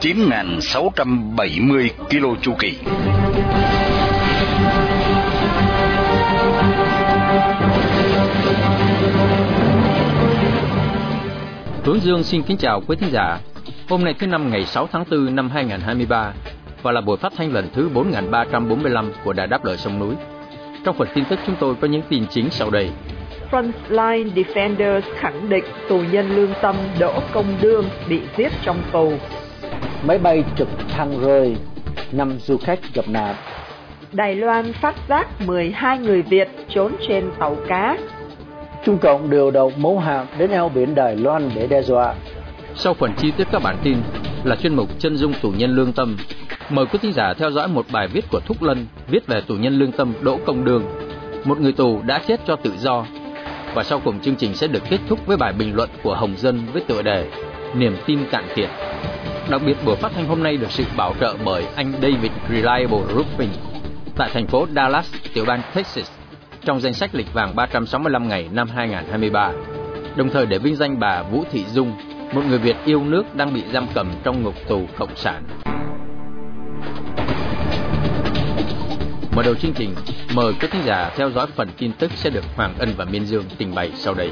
9.670 km chu kỳ. Tuấn Dương xin kính chào quý thính giả. Hôm nay thứ năm ngày 6 tháng 4 năm 2023 và là buổi phát thanh lần thứ 4345 của Đài Đáp Lời Sông Núi. Trong phần tin tức chúng tôi có những tin chính sau đây. Frontline Defenders khẳng định tù nhân lương tâm Đỗ Công Đương bị giết trong tù. Máy bay trực thăng rơi, năm du khách gặp nạn. Đài Loan phát giác 12 người Việt trốn trên tàu cá. Trung Cộng điều động mẫu hạm đến eo biển Đài Loan để đe dọa. Sau phần chi tiết các bản tin là chuyên mục chân dung tù nhân lương tâm. Mời quý thính giả theo dõi một bài viết của Thúc Lân viết về tù nhân lương tâm Đỗ Công Đường, một người tù đã chết cho tự do và sau cùng chương trình sẽ được kết thúc với bài bình luận của Hồng Dân với tựa đề Niềm tin cạn kiệt. Đặc biệt buổi phát thanh hôm nay được sự bảo trợ bởi anh David Reliable Roofing tại thành phố Dallas, tiểu bang Texas trong danh sách lịch vàng 365 ngày năm 2023. Đồng thời để vinh danh bà Vũ Thị Dung, một người Việt yêu nước đang bị giam cầm trong ngục tù cộng sản. Mở đầu chương trình, mời quý thính giả theo dõi phần tin tức sẽ được Hoàng Ân và Miên Dương trình bày sau đây.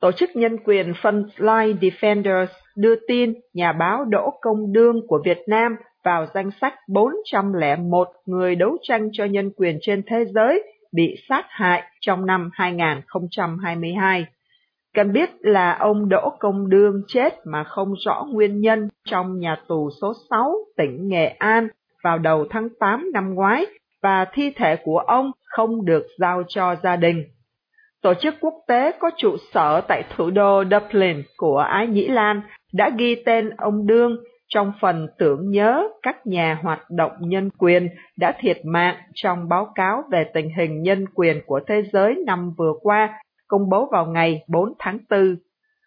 Tổ chức nhân quyền Frontline Defenders đưa tin nhà báo Đỗ Công Đương của Việt Nam vào danh sách 401 người đấu tranh cho nhân quyền trên thế giới bị sát hại trong năm 2022. Cần biết là ông Đỗ Công Đương chết mà không rõ nguyên nhân trong nhà tù số 6 tỉnh Nghệ An vào đầu tháng 8 năm ngoái và thi thể của ông không được giao cho gia đình. Tổ chức quốc tế có trụ sở tại thủ đô Dublin của Ái Nhĩ Lan đã ghi tên ông Đương trong phần tưởng nhớ các nhà hoạt động nhân quyền đã thiệt mạng trong báo cáo về tình hình nhân quyền của thế giới năm vừa qua, công bố vào ngày 4 tháng 4.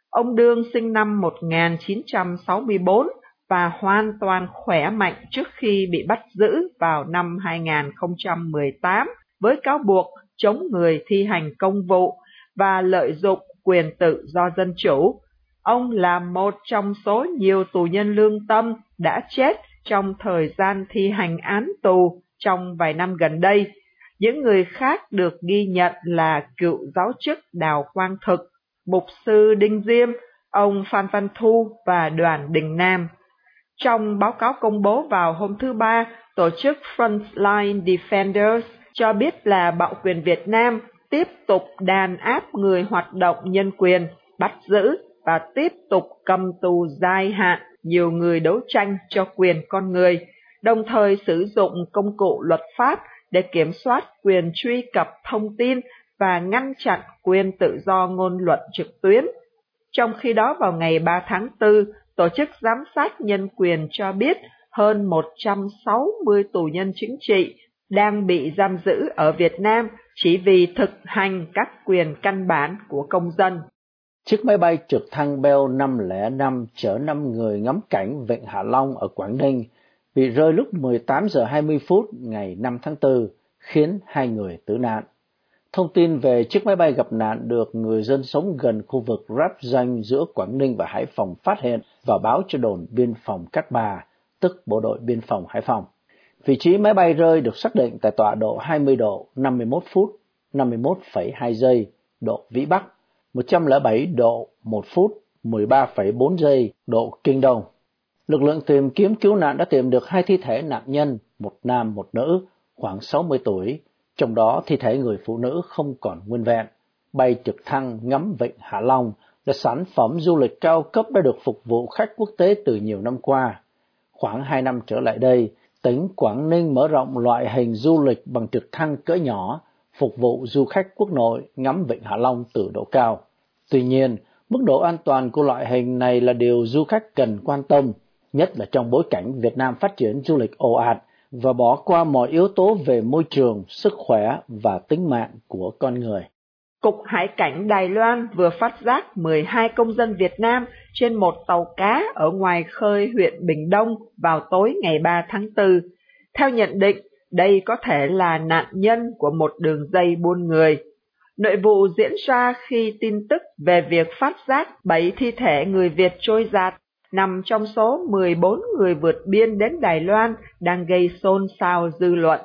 Ông Đương sinh năm 1964 và hoàn toàn khỏe mạnh trước khi bị bắt giữ vào năm 2018 với cáo buộc chống người thi hành công vụ và lợi dụng quyền tự do dân chủ. Ông là một trong số nhiều tù nhân lương tâm đã chết trong thời gian thi hành án tù trong vài năm gần đây những người khác được ghi nhận là cựu giáo chức Đào Quang Thực, mục sư Đinh Diêm, ông Phan Văn Thu và đoàn Đình Nam. Trong báo cáo công bố vào hôm thứ Ba, tổ chức Frontline Defenders cho biết là bạo quyền Việt Nam tiếp tục đàn áp người hoạt động nhân quyền, bắt giữ và tiếp tục cầm tù dài hạn nhiều người đấu tranh cho quyền con người, đồng thời sử dụng công cụ luật pháp để kiểm soát quyền truy cập thông tin và ngăn chặn quyền tự do ngôn luận trực tuyến. Trong khi đó vào ngày 3 tháng 4, Tổ chức Giám sát Nhân quyền cho biết hơn 160 tù nhân chính trị đang bị giam giữ ở Việt Nam chỉ vì thực hành các quyền căn bản của công dân. Chiếc máy bay trực thăng Bell 505 chở 5 người ngắm cảnh Vịnh Hạ Long ở Quảng Ninh bị rơi lúc 18 giờ 20 phút ngày 5 tháng 4, khiến hai người tử nạn. Thông tin về chiếc máy bay gặp nạn được người dân sống gần khu vực ráp danh giữa Quảng Ninh và Hải Phòng phát hiện và báo cho đồn biên phòng Cát Bà, tức bộ đội biên phòng Hải Phòng. Vị trí máy bay rơi được xác định tại tọa độ 20 độ 51 phút 51,2 giây độ Vĩ Bắc, 107 độ 1 phút 13,4 giây độ Kinh Đông. Lực lượng tìm kiếm cứu nạn đã tìm được hai thi thể nạn nhân, một nam một nữ, khoảng 60 tuổi, trong đó thi thể người phụ nữ không còn nguyên vẹn. Bay trực thăng ngắm vịnh Hạ Long là sản phẩm du lịch cao cấp đã được phục vụ khách quốc tế từ nhiều năm qua. Khoảng 2 năm trở lại đây, tỉnh Quảng Ninh mở rộng loại hình du lịch bằng trực thăng cỡ nhỏ, phục vụ du khách quốc nội ngắm vịnh Hạ Long từ độ cao. Tuy nhiên, Mức độ an toàn của loại hình này là điều du khách cần quan tâm, nhất là trong bối cảnh Việt Nam phát triển du lịch ồ ạt và bỏ qua mọi yếu tố về môi trường, sức khỏe và tính mạng của con người. Cục Hải cảnh Đài Loan vừa phát giác 12 công dân Việt Nam trên một tàu cá ở ngoài khơi huyện Bình Đông vào tối ngày 3 tháng 4. Theo nhận định, đây có thể là nạn nhân của một đường dây buôn người. Nội vụ diễn ra khi tin tức về việc phát giác 7 thi thể người Việt trôi giạt nằm trong số 14 người vượt biên đến Đài Loan đang gây xôn xao dư luận.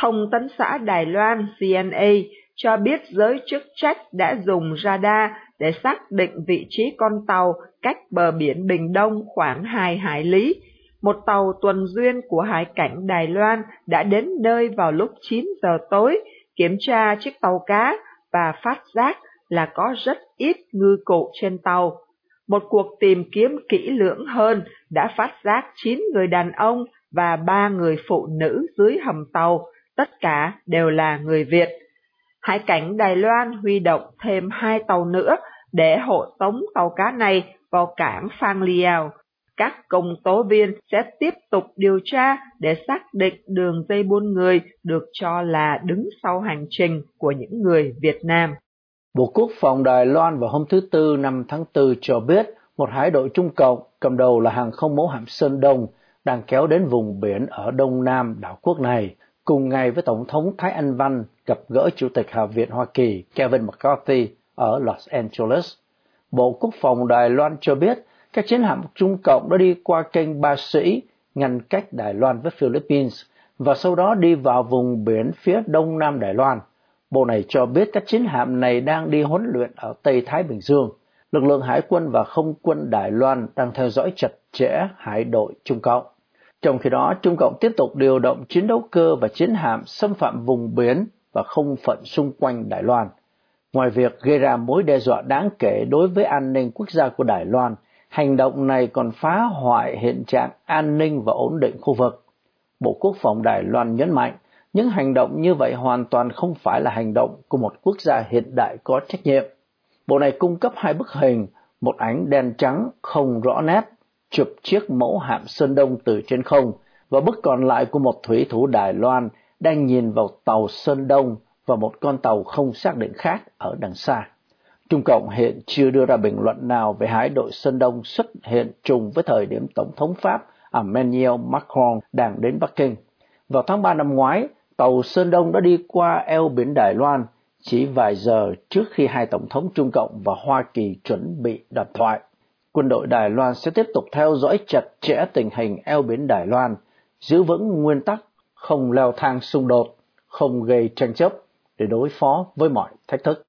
Thông tấn xã Đài Loan CNA cho biết giới chức trách đã dùng radar để xác định vị trí con tàu cách bờ biển Bình Đông khoảng 2 hải lý. Một tàu tuần duyên của hải cảnh Đài Loan đã đến nơi vào lúc 9 giờ tối, kiểm tra chiếc tàu cá và phát giác là có rất ít ngư cụ trên tàu. Một cuộc tìm kiếm kỹ lưỡng hơn đã phát giác 9 người đàn ông và 3 người phụ nữ dưới hầm tàu, tất cả đều là người Việt. Hải cảnh Đài Loan huy động thêm hai tàu nữa để hộ tống tàu cá này vào cảng Phan Liao. Các công tố viên sẽ tiếp tục điều tra để xác định đường dây buôn người được cho là đứng sau hành trình của những người Việt Nam. Bộ Quốc phòng Đài Loan vào hôm thứ Tư năm tháng 4 cho biết, một hải đội Trung Cộng, cầm đầu là hàng không mẫu hạm Sơn Đông, đang kéo đến vùng biển ở đông nam đảo quốc này cùng ngày với Tổng thống Thái Anh Văn gặp gỡ Chủ tịch Hạ viện Hoa Kỳ Kevin McCarthy ở Los Angeles. Bộ Quốc phòng Đài Loan cho biết các chiến hạm Trung Cộng đã đi qua kênh Ba Sĩ, ngăn cách Đài Loan với Philippines, và sau đó đi vào vùng biển phía đông nam Đài Loan. Bộ này cho biết các chiến hạm này đang đi huấn luyện ở Tây Thái Bình Dương. Lực lượng hải quân và không quân Đài Loan đang theo dõi chặt chẽ hải đội Trung Cộng. Trong khi đó, Trung Cộng tiếp tục điều động chiến đấu cơ và chiến hạm xâm phạm vùng biển và không phận xung quanh Đài Loan. Ngoài việc gây ra mối đe dọa đáng kể đối với an ninh quốc gia của Đài Loan, hành động này còn phá hoại hiện trạng an ninh và ổn định khu vực. Bộ Quốc phòng Đài Loan nhấn mạnh, những hành động như vậy hoàn toàn không phải là hành động của một quốc gia hiện đại có trách nhiệm. Bộ này cung cấp hai bức hình, một ảnh đen trắng không rõ nét chụp chiếc mẫu hạm Sơn Đông từ trên không và bức còn lại của một thủy thủ Đài Loan đang nhìn vào tàu Sơn Đông và một con tàu không xác định khác ở đằng xa. Trung Cộng hiện chưa đưa ra bình luận nào về hải đội Sơn Đông xuất hiện trùng với thời điểm Tổng thống Pháp Emmanuel Macron đang đến Bắc Kinh. Vào tháng 3 năm ngoái, tàu Sơn Đông đã đi qua eo biển Đài Loan chỉ vài giờ trước khi hai Tổng thống Trung Cộng và Hoa Kỳ chuẩn bị đàm thoại quân đội Đài Loan sẽ tiếp tục theo dõi chặt chẽ tình hình eo biển Đài Loan, giữ vững nguyên tắc không leo thang xung đột, không gây tranh chấp để đối phó với mọi thách thức.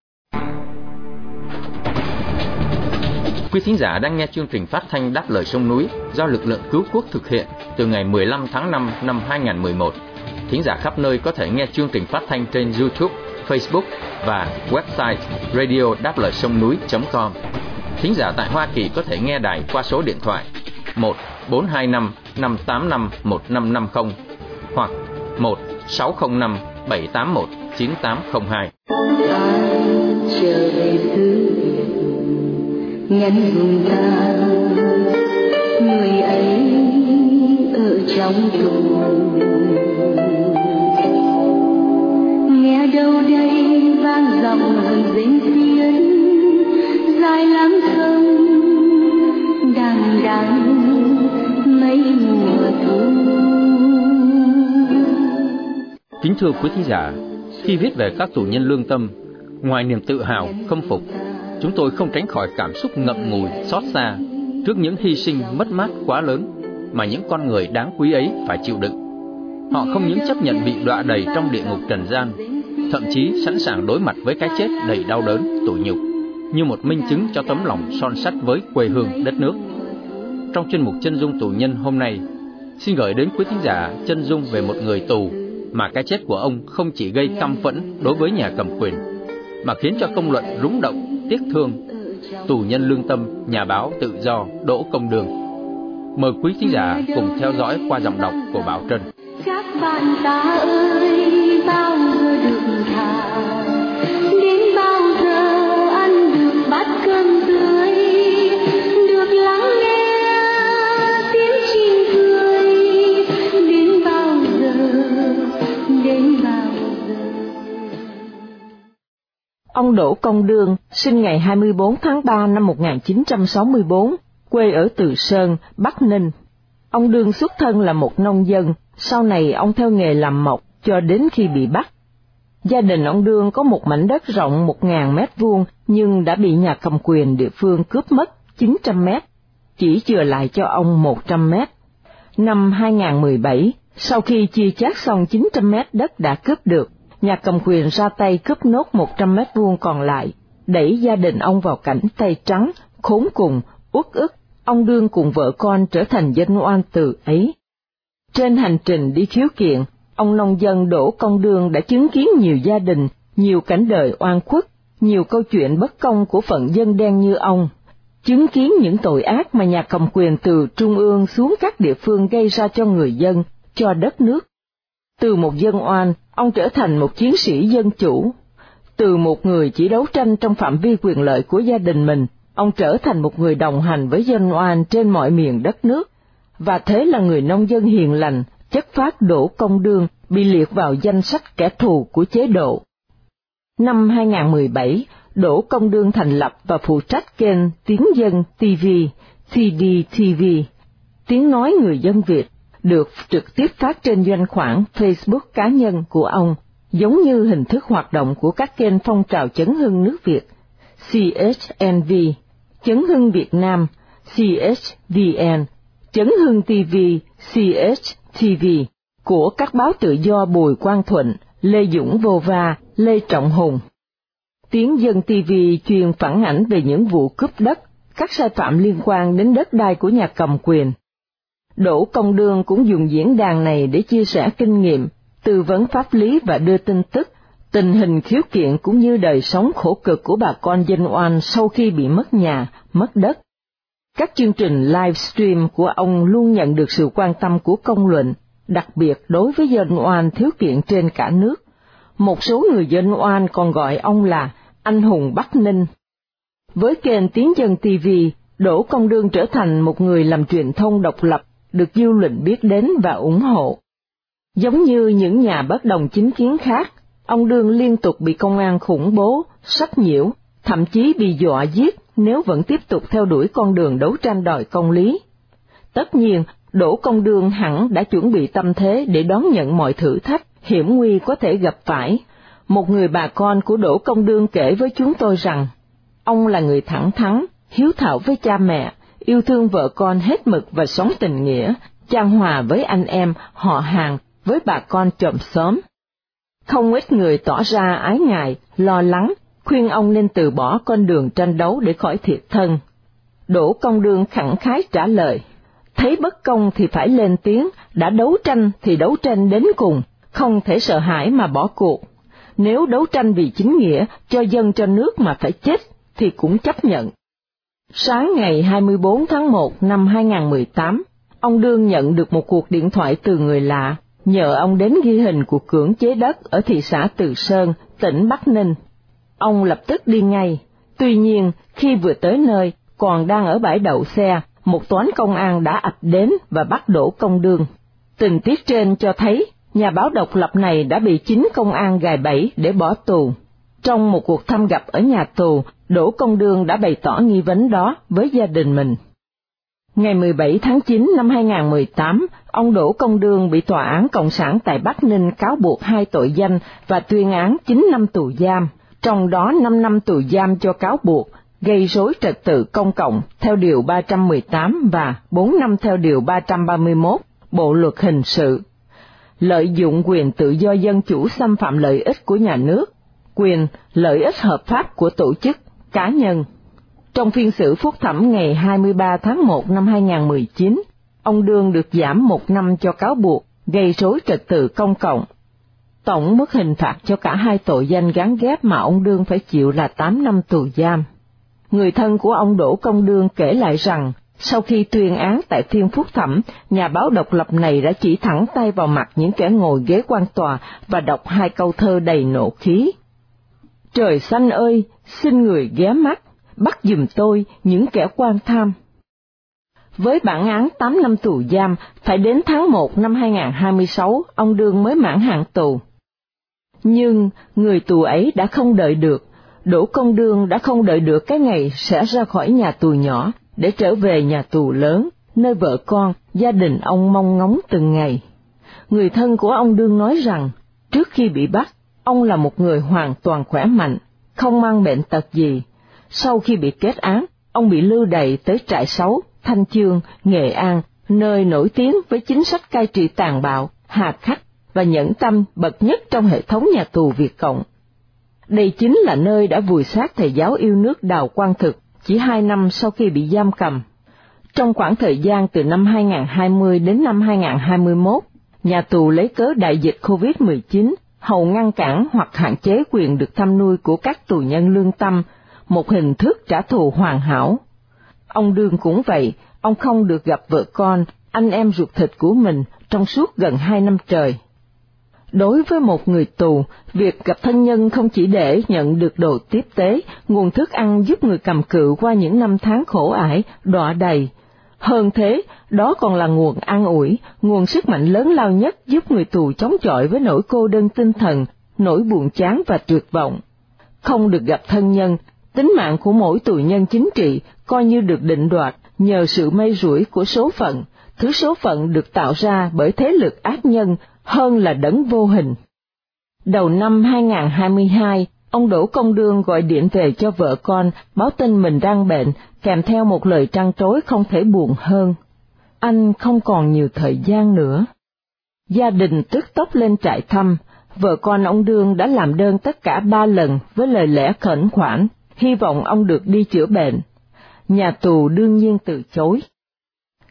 Quý thính giả đang nghe chương trình phát thanh Đáp lời sông núi do lực lượng cứu quốc thực hiện từ ngày 15 tháng 5 năm 2011. Thính giả khắp nơi có thể nghe chương trình phát thanh trên YouTube, Facebook và website radio đáp lời sông núi.com. Thính giả tại Hoa Kỳ có thể nghe đài qua số điện thoại 1 425 585 1550 hoặc 1 605 781 9802. trở về xứ nhân vùng ta, người ấy ở trong tù Kính thưa quý thính giả, khi viết về các tù nhân lương tâm, ngoài niềm tự hào, khâm phục, chúng tôi không tránh khỏi cảm xúc ngậm ngùi, xót xa trước những hy sinh mất mát quá lớn mà những con người đáng quý ấy phải chịu đựng. Họ không những chấp nhận bị đọa đầy trong địa ngục trần gian, thậm chí sẵn sàng đối mặt với cái chết đầy đau đớn, tủi nhục như một minh chứng cho tấm lòng son sắt với quê hương đất nước. Trong chuyên mục chân dung tù nhân hôm nay, xin gửi đến quý thính giả chân dung về một người tù mà cái chết của ông không chỉ gây căm phẫn đối với nhà cầm quyền, mà khiến cho công luận rúng động, tiếc thương. Tù nhân lương tâm, nhà báo tự do Đỗ Công Đường. Mời quý khán giả cùng theo dõi qua giọng đọc của Bảo Trân. các bạn ta ơi ông Đỗ Công Đương, sinh ngày 24 tháng 3 năm 1964, quê ở Từ Sơn, Bắc Ninh. Ông Đương xuất thân là một nông dân, sau này ông theo nghề làm mộc cho đến khi bị bắt. Gia đình ông Đương có một mảnh đất rộng 1.000 mét vuông nhưng đã bị nhà cầm quyền địa phương cướp mất 900 mét, chỉ chừa lại cho ông 100 mét. Năm 2017, sau khi chia chác xong 900 mét đất đã cướp được, nhà cầm quyền ra tay cướp nốt 100 mét vuông còn lại, đẩy gia đình ông vào cảnh tay trắng, khốn cùng, uất ức, ông đương cùng vợ con trở thành dân oan từ ấy. Trên hành trình đi khiếu kiện, ông nông dân Đỗ Công Đương đã chứng kiến nhiều gia đình, nhiều cảnh đời oan khuất, nhiều câu chuyện bất công của phận dân đen như ông, chứng kiến những tội ác mà nhà cầm quyền từ trung ương xuống các địa phương gây ra cho người dân, cho đất nước. Từ một dân oan, ông trở thành một chiến sĩ dân chủ. Từ một người chỉ đấu tranh trong phạm vi quyền lợi của gia đình mình, ông trở thành một người đồng hành với dân oan trên mọi miền đất nước, và thế là người nông dân hiền lành, chất phát đổ công đương, bị liệt vào danh sách kẻ thù của chế độ. Năm 2017, Đỗ Công Đương thành lập và phụ trách kênh Tiếng Dân TV, TDTV, tiếng nói người dân Việt, được trực tiếp phát trên doanh khoản Facebook cá nhân của ông, giống như hình thức hoạt động của các kênh phong trào chấn hưng nước Việt, CHNV, chấn hưng Việt Nam, CHVN, chấn hưng TV, CHTV, của các báo tự do Bùi Quang Thuận, Lê Dũng Vô Va, Lê Trọng Hùng. Tiếng Dân TV chuyên phản ảnh về những vụ cướp đất, các sai phạm liên quan đến đất đai của nhà cầm quyền. Đỗ Công Đương cũng dùng diễn đàn này để chia sẻ kinh nghiệm, tư vấn pháp lý và đưa tin tức, tình hình khiếu kiện cũng như đời sống khổ cực của bà con dân oan sau khi bị mất nhà, mất đất. Các chương trình livestream của ông luôn nhận được sự quan tâm của công luận, đặc biệt đối với dân oan thiếu kiện trên cả nước. Một số người dân oan còn gọi ông là anh hùng Bắc Ninh. Với kênh Tiếng Dân TV, Đỗ Công Đương trở thành một người làm truyền thông độc lập, được dư luận biết đến và ủng hộ. Giống như những nhà bất đồng chính kiến khác, ông Đương liên tục bị công an khủng bố, sách nhiễu, thậm chí bị dọa giết nếu vẫn tiếp tục theo đuổi con đường đấu tranh đòi công lý. Tất nhiên, Đỗ Công Đương hẳn đã chuẩn bị tâm thế để đón nhận mọi thử thách, hiểm nguy có thể gặp phải. Một người bà con của Đỗ Công Đương kể với chúng tôi rằng, ông là người thẳng thắn, hiếu thảo với cha mẹ, yêu thương vợ con hết mực và sống tình nghĩa, chan hòa với anh em, họ hàng, với bà con chòm xóm. Không ít người tỏ ra ái ngại, lo lắng, khuyên ông nên từ bỏ con đường tranh đấu để khỏi thiệt thân. Đỗ Công Đương khẳng khái trả lời, thấy bất công thì phải lên tiếng, đã đấu tranh thì đấu tranh đến cùng, không thể sợ hãi mà bỏ cuộc. Nếu đấu tranh vì chính nghĩa, cho dân cho nước mà phải chết, thì cũng chấp nhận. Sáng ngày 24 tháng 1 năm 2018, ông Đương nhận được một cuộc điện thoại từ người lạ, nhờ ông đến ghi hình cuộc cưỡng chế đất ở thị xã Từ Sơn, tỉnh Bắc Ninh. Ông lập tức đi ngay, tuy nhiên khi vừa tới nơi, còn đang ở bãi đậu xe, một toán công an đã ập đến và bắt đổ công đương. Tình tiết trên cho thấy nhà báo độc lập này đã bị chính công an gài bẫy để bỏ tù. Trong một cuộc thăm gặp ở nhà tù, Đỗ Công Đương đã bày tỏ nghi vấn đó với gia đình mình. Ngày 17 tháng 9 năm 2018, ông Đỗ Công Đương bị Tòa án Cộng sản tại Bắc Ninh cáo buộc hai tội danh và tuyên án 9 năm tù giam, trong đó 5 năm tù giam cho cáo buộc gây rối trật tự công cộng theo Điều 318 và 4 năm theo Điều 331 Bộ Luật Hình sự. Lợi dụng quyền tự do dân chủ xâm phạm lợi ích của nhà nước, quyền, lợi ích hợp pháp của tổ chức, cá nhân. Trong phiên xử phúc thẩm ngày 23 tháng 1 năm 2019, ông Đương được giảm một năm cho cáo buộc gây rối trật tự công cộng. Tổng mức hình phạt cho cả hai tội danh gắn ghép mà ông Đương phải chịu là 8 năm tù giam. Người thân của ông Đỗ Công Đương kể lại rằng, sau khi tuyên án tại phiên phúc thẩm, nhà báo độc lập này đã chỉ thẳng tay vào mặt những kẻ ngồi ghế quan tòa và đọc hai câu thơ đầy nộ khí. Trời xanh ơi, xin người ghé mắt, bắt giùm tôi những kẻ quan tham. Với bản án 8 năm tù giam, phải đến tháng 1 năm 2026, ông Đương mới mãn hạn tù. Nhưng, người tù ấy đã không đợi được, Đỗ Công Đương đã không đợi được cái ngày sẽ ra khỏi nhà tù nhỏ để trở về nhà tù lớn, nơi vợ con, gia đình ông mong ngóng từng ngày. Người thân của ông Đương nói rằng, trước khi bị bắt, ông là một người hoàn toàn khỏe mạnh, không mang bệnh tật gì. Sau khi bị kết án, ông bị lưu đày tới trại xấu, Thanh Chương, Nghệ An, nơi nổi tiếng với chính sách cai trị tàn bạo, hà khắc và nhẫn tâm bậc nhất trong hệ thống nhà tù Việt Cộng. Đây chính là nơi đã vùi xác thầy giáo yêu nước Đào Quang Thực chỉ hai năm sau khi bị giam cầm. Trong khoảng thời gian từ năm 2020 đến năm 2021, nhà tù lấy cớ đại dịch COVID-19 hầu ngăn cản hoặc hạn chế quyền được thăm nuôi của các tù nhân lương tâm, một hình thức trả thù hoàn hảo. Ông Đương cũng vậy, ông không được gặp vợ con, anh em ruột thịt của mình trong suốt gần hai năm trời. Đối với một người tù, việc gặp thân nhân không chỉ để nhận được đồ tiếp tế, nguồn thức ăn giúp người cầm cự qua những năm tháng khổ ải, đọa đầy. Hơn thế, đó còn là nguồn an ủi, nguồn sức mạnh lớn lao nhất giúp người tù chống chọi với nỗi cô đơn tinh thần, nỗi buồn chán và tuyệt vọng. Không được gặp thân nhân, tính mạng của mỗi tù nhân chính trị coi như được định đoạt nhờ sự may rủi của số phận, thứ số phận được tạo ra bởi thế lực ác nhân hơn là đấng vô hình. Đầu năm 2022, ông Đỗ Công Đương gọi điện về cho vợ con, báo tin mình đang bệnh, kèm theo một lời trăn trối không thể buồn hơn. Anh không còn nhiều thời gian nữa. Gia đình tức tốc lên trại thăm, vợ con ông Đương đã làm đơn tất cả ba lần với lời lẽ khẩn khoản, hy vọng ông được đi chữa bệnh. Nhà tù đương nhiên từ chối.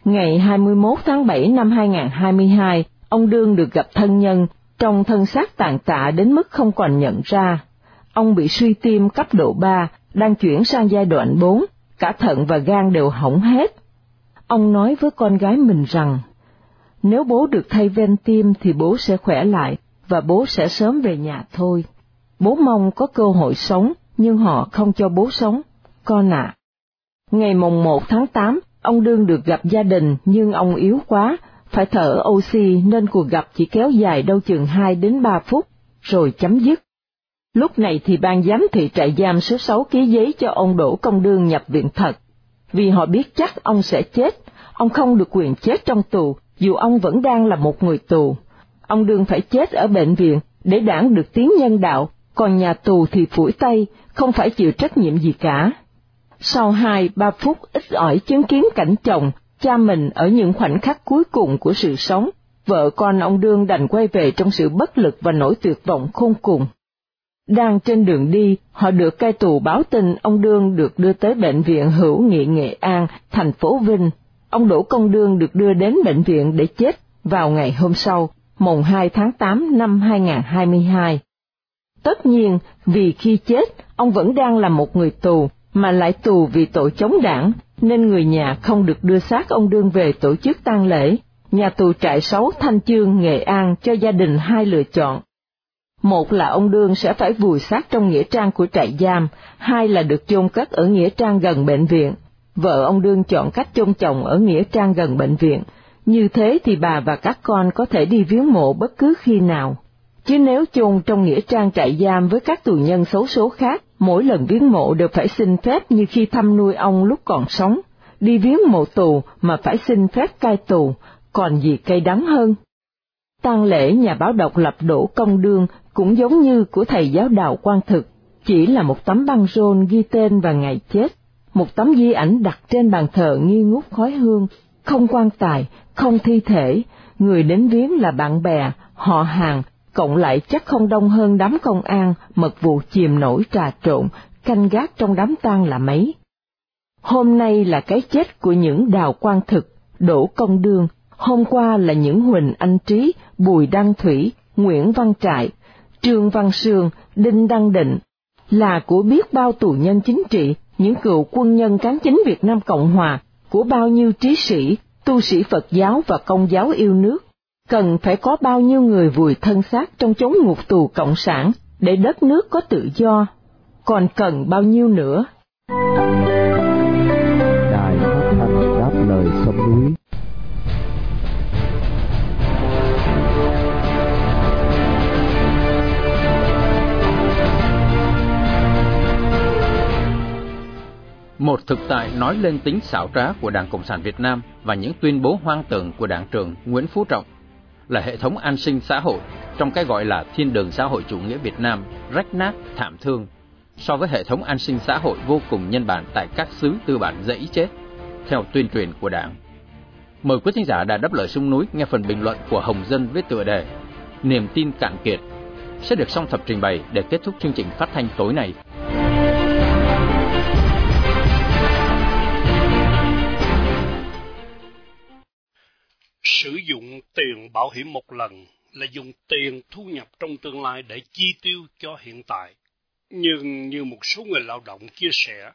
Ngày 21 tháng 7 năm 2022, ông Đương được gặp thân nhân, trong thân xác tàn tạ đến mức không còn nhận ra. Ông bị suy tim cấp độ 3, đang chuyển sang giai đoạn 4, cả thận và gan đều hỏng hết. Ông nói với con gái mình rằng, nếu bố được thay ven tim thì bố sẽ khỏe lại, và bố sẽ sớm về nhà thôi. Bố mong có cơ hội sống, nhưng họ không cho bố sống. Con ạ. Ngày mùng 1 tháng 8, ông Đương được gặp gia đình nhưng ông yếu quá, phải thở oxy nên cuộc gặp chỉ kéo dài đâu chừng 2 đến 3 phút, rồi chấm dứt. Lúc này thì ban giám thị trại giam số 6 ký giấy cho ông Đỗ Công Đương nhập viện thật, vì họ biết chắc ông sẽ chết, ông không được quyền chết trong tù, dù ông vẫn đang là một người tù. Ông Đương phải chết ở bệnh viện để đảng được tiếng nhân đạo, còn nhà tù thì phủi tay, không phải chịu trách nhiệm gì cả. Sau hai ba phút ít ỏi chứng kiến cảnh chồng, cha mình ở những khoảnh khắc cuối cùng của sự sống, vợ con ông Đương đành quay về trong sự bất lực và nỗi tuyệt vọng khôn cùng. Đang trên đường đi, họ được cai tù báo tin ông Đương được đưa tới bệnh viện hữu nghị Nghệ An, thành phố Vinh. Ông Đỗ Công Đương được đưa đến bệnh viện để chết vào ngày hôm sau, mùng 2 tháng 8 năm 2022. Tất nhiên, vì khi chết, ông vẫn đang là một người tù, mà lại tù vì tội chống đảng, nên người nhà không được đưa xác ông Đương về tổ chức tang lễ. Nhà tù trại 6 Thanh Chương, Nghệ An cho gia đình hai lựa chọn. Một là ông Đương sẽ phải vùi xác trong nghĩa trang của trại giam, hai là được chôn cất ở nghĩa trang gần bệnh viện. Vợ ông Đương chọn cách chôn chồng ở nghĩa trang gần bệnh viện, như thế thì bà và các con có thể đi viếng mộ bất cứ khi nào. Chứ nếu chôn trong nghĩa trang trại giam với các tù nhân xấu số khác, mỗi lần viếng mộ đều phải xin phép như khi thăm nuôi ông lúc còn sống. Đi viếng mộ tù mà phải xin phép cai tù, còn gì cay đắng hơn tang lễ nhà báo độc lập Đỗ Công Đương cũng giống như của thầy giáo đạo quan thực, chỉ là một tấm băng rôn ghi tên và ngày chết, một tấm di ảnh đặt trên bàn thờ nghi ngút khói hương, không quan tài, không thi thể, người đến viếng là bạn bè, họ hàng, cộng lại chắc không đông hơn đám công an, mật vụ chìm nổi trà trộn, canh gác trong đám tang là mấy. Hôm nay là cái chết của những đào quan thực, đổ công đương, hôm qua là những Huỳnh Anh Trí, Bùi Đăng Thủy, Nguyễn Văn Trại, Trương Văn Sương, Đinh Đăng Định, là của biết bao tù nhân chính trị, những cựu quân nhân cán chính Việt Nam Cộng Hòa, của bao nhiêu trí sĩ, tu sĩ Phật giáo và công giáo yêu nước, cần phải có bao nhiêu người vùi thân xác trong chốn ngục tù cộng sản để đất nước có tự do, còn cần bao nhiêu nữa. Đài Một thực tại nói lên tính xảo trá của Đảng Cộng sản Việt Nam và những tuyên bố hoang tưởng của Đảng trưởng Nguyễn Phú Trọng là hệ thống an sinh xã hội trong cái gọi là thiên đường xã hội chủ nghĩa Việt Nam rách nát, thảm thương so với hệ thống an sinh xã hội vô cùng nhân bản tại các xứ tư bản dẫy chết theo tuyên truyền của Đảng. Mời quý thính giả đã đáp lời sông núi nghe phần bình luận của Hồng Dân với tựa đề Niềm tin cạn kiệt sẽ được song thập trình bày để kết thúc chương trình phát thanh tối nay. Sử dụng tiền bảo hiểm một lần là dùng tiền thu nhập trong tương lai để chi tiêu cho hiện tại. Nhưng như một số người lao động chia sẻ,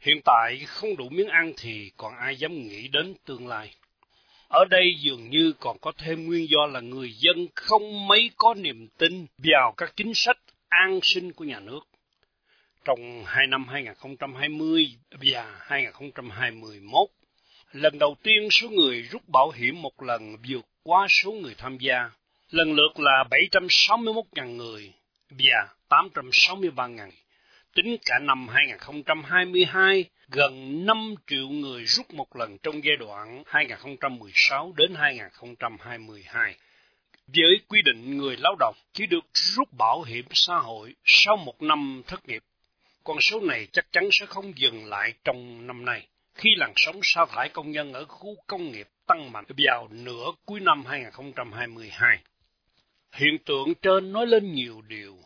hiện tại không đủ miếng ăn thì còn ai dám nghĩ đến tương lai. Ở đây dường như còn có thêm nguyên do là người dân không mấy có niềm tin vào các chính sách an sinh của nhà nước. Trong hai năm 2020 và 2021, lần đầu tiên số người rút bảo hiểm một lần vượt qua số người tham gia, lần lượt là 761.000 người và 863.000. Tính cả năm 2022, gần 5 triệu người rút một lần trong giai đoạn 2016 đến 2022. Với quy định người lao động chỉ được rút bảo hiểm xã hội sau một năm thất nghiệp, con số này chắc chắn sẽ không dừng lại trong năm nay khi làn sóng sa thải công nhân ở khu công nghiệp tăng mạnh vào nửa cuối năm 2022. Hiện tượng trên nói lên nhiều điều.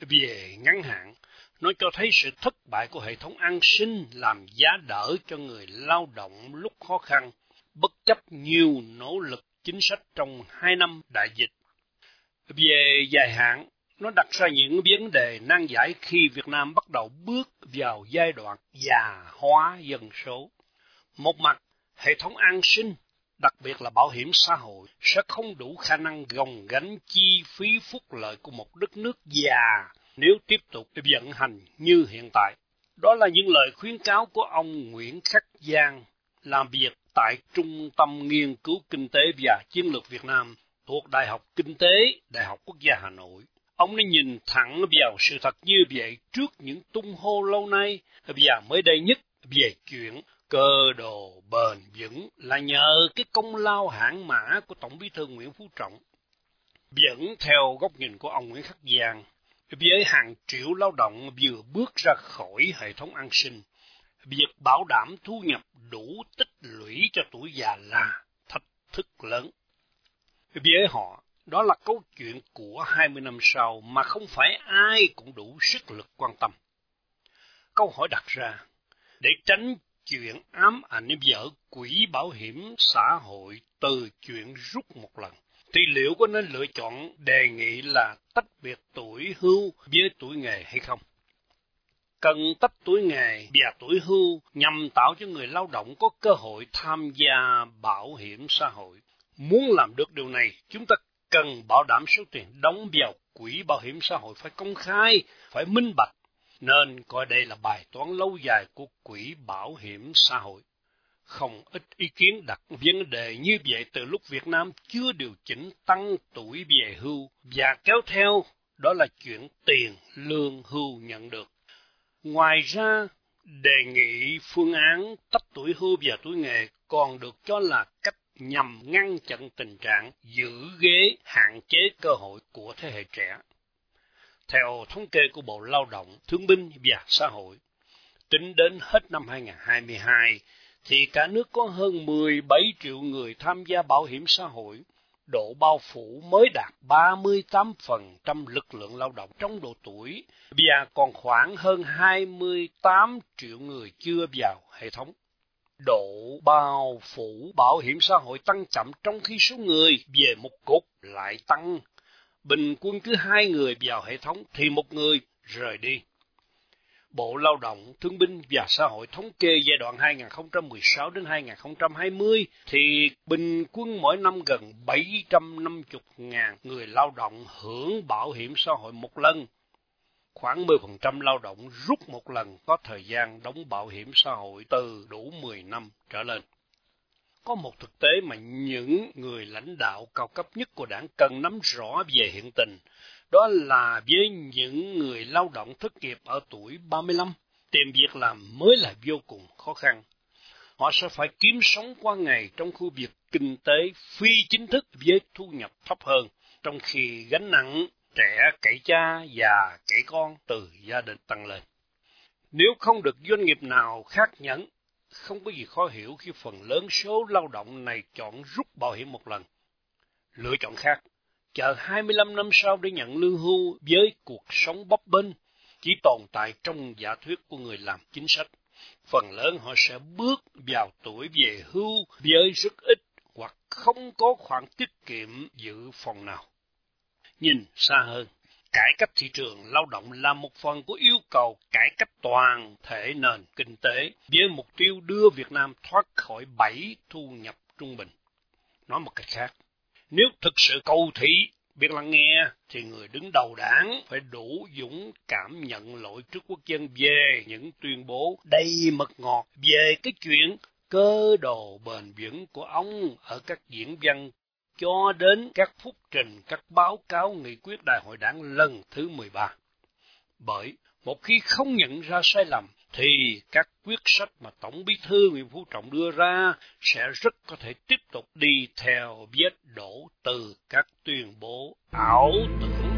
Về ngắn hạn, nó cho thấy sự thất bại của hệ thống an sinh làm giá đỡ cho người lao động lúc khó khăn, bất chấp nhiều nỗ lực chính sách trong hai năm đại dịch. Về dài hạn, nó đặt ra những vấn đề nan giải khi Việt Nam bắt đầu bước vào giai đoạn già hóa dân số. Một mặt, hệ thống an sinh, đặc biệt là bảo hiểm xã hội, sẽ không đủ khả năng gồng gánh chi phí phúc lợi của một đất nước già nếu tiếp tục vận hành như hiện tại. Đó là những lời khuyến cáo của ông Nguyễn Khắc Giang, làm việc tại Trung tâm Nghiên cứu Kinh tế và Chiến lược Việt Nam thuộc Đại học Kinh tế, Đại học Quốc gia Hà Nội. Ông đã nhìn thẳng vào sự thật như vậy trước những tung hô lâu nay và mới đây nhất về chuyện cơ đồ bền vững là nhờ cái công lao hãng mã của Tổng bí thư Nguyễn Phú Trọng. Vẫn theo góc nhìn của ông Nguyễn Khắc Giang, với hàng triệu lao động vừa bước ra khỏi hệ thống an sinh, việc bảo đảm thu nhập đủ tích lũy cho tuổi già là thách thức lớn. Với họ, đó là câu chuyện của 20 năm sau mà không phải ai cũng đủ sức lực quan tâm. Câu hỏi đặt ra, để tránh chuyện ám ảnh vợ quỹ bảo hiểm xã hội từ chuyện rút một lần, thì liệu có nên lựa chọn đề nghị là tách biệt tuổi hưu với tuổi nghề hay không? Cần tách tuổi nghề và tuổi hưu nhằm tạo cho người lao động có cơ hội tham gia bảo hiểm xã hội. Muốn làm được điều này, chúng ta cần bảo đảm số tiền đóng vào quỹ bảo hiểm xã hội phải công khai, phải minh bạch, nên coi đây là bài toán lâu dài của quỹ bảo hiểm xã hội. Không ít ý kiến đặt vấn đề như vậy từ lúc Việt Nam chưa điều chỉnh tăng tuổi về hưu và kéo theo đó là chuyện tiền lương hưu nhận được. Ngoài ra, đề nghị phương án tách tuổi hưu và tuổi nghề còn được cho là cách nhằm ngăn chặn tình trạng giữ ghế hạn chế cơ hội của thế hệ trẻ. Theo thống kê của Bộ Lao động, Thương binh và Xã hội, tính đến hết năm 2022, thì cả nước có hơn 17 triệu người tham gia bảo hiểm xã hội, độ bao phủ mới đạt 38% lực lượng lao động trong độ tuổi và còn khoảng hơn 28 triệu người chưa vào hệ thống. Độ bao phủ bảo hiểm xã hội tăng chậm trong khi số người về một cục lại tăng. Bình quân cứ hai người vào hệ thống thì một người rời đi. Bộ Lao động, Thương binh và Xã hội thống kê giai đoạn 2016 đến 2020 thì bình quân mỗi năm gần 750.000 người lao động hưởng bảo hiểm xã hội một lần. Khoảng 10% lao động rút một lần có thời gian đóng bảo hiểm xã hội từ đủ 10 năm trở lên. Có một thực tế mà những người lãnh đạo cao cấp nhất của đảng cần nắm rõ về hiện tình, đó là với những người lao động thất nghiệp ở tuổi 35 tìm việc làm mới là vô cùng khó khăn. Họ sẽ phải kiếm sống qua ngày trong khu vực kinh tế phi chính thức với thu nhập thấp hơn, trong khi gánh nặng trẻ cậy cha và cậy con từ gia đình tăng lên. Nếu không được doanh nghiệp nào khác nhẫn, không có gì khó hiểu khi phần lớn số lao động này chọn rút bảo hiểm một lần. Lựa chọn khác, chờ 25 năm sau để nhận lương hưu với cuộc sống bấp bênh, chỉ tồn tại trong giả thuyết của người làm chính sách. Phần lớn họ sẽ bước vào tuổi về hưu với rất ít hoặc không có khoản tiết kiệm dự phòng nào. Nhìn xa hơn, cải cách thị trường lao động là một phần của yêu cầu cải cách toàn thể nền kinh tế với mục tiêu đưa Việt Nam thoát khỏi bảy thu nhập trung bình. Nói một cách khác, nếu thực sự cầu thị biết lắng nghe thì người đứng đầu đảng phải đủ dũng cảm nhận lỗi trước quốc dân về những tuyên bố đầy mật ngọt về cái chuyện cơ đồ bền vững của ông ở các diễn văn cho đến các phúc trình, các báo cáo nghị quyết đại hội đảng lần thứ 13. Bởi một khi không nhận ra sai lầm, thì các quyết sách mà Tổng bí thư Nguyễn Phú Trọng đưa ra sẽ rất có thể tiếp tục đi theo vết đổ từ các tuyên bố ảo tưởng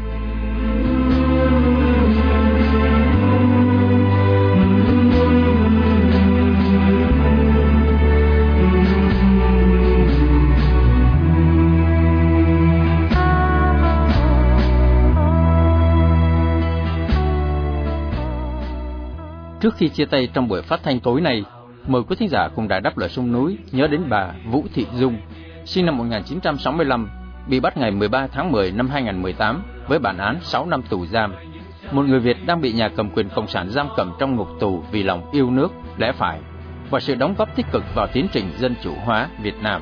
khi chia tay trong buổi phát thanh tối nay, mời quý thính giả cùng Đài Đáp Lời Sông Núi nhớ đến bà Vũ Thị Dung, sinh năm 1965, bị bắt ngày 13 tháng 10 năm 2018 với bản án 6 năm tù giam. Một người Việt đang bị nhà cầm quyền Cộng sản giam cầm trong ngục tù vì lòng yêu nước, lẽ phải và sự đóng góp tích cực vào tiến trình dân chủ hóa Việt Nam.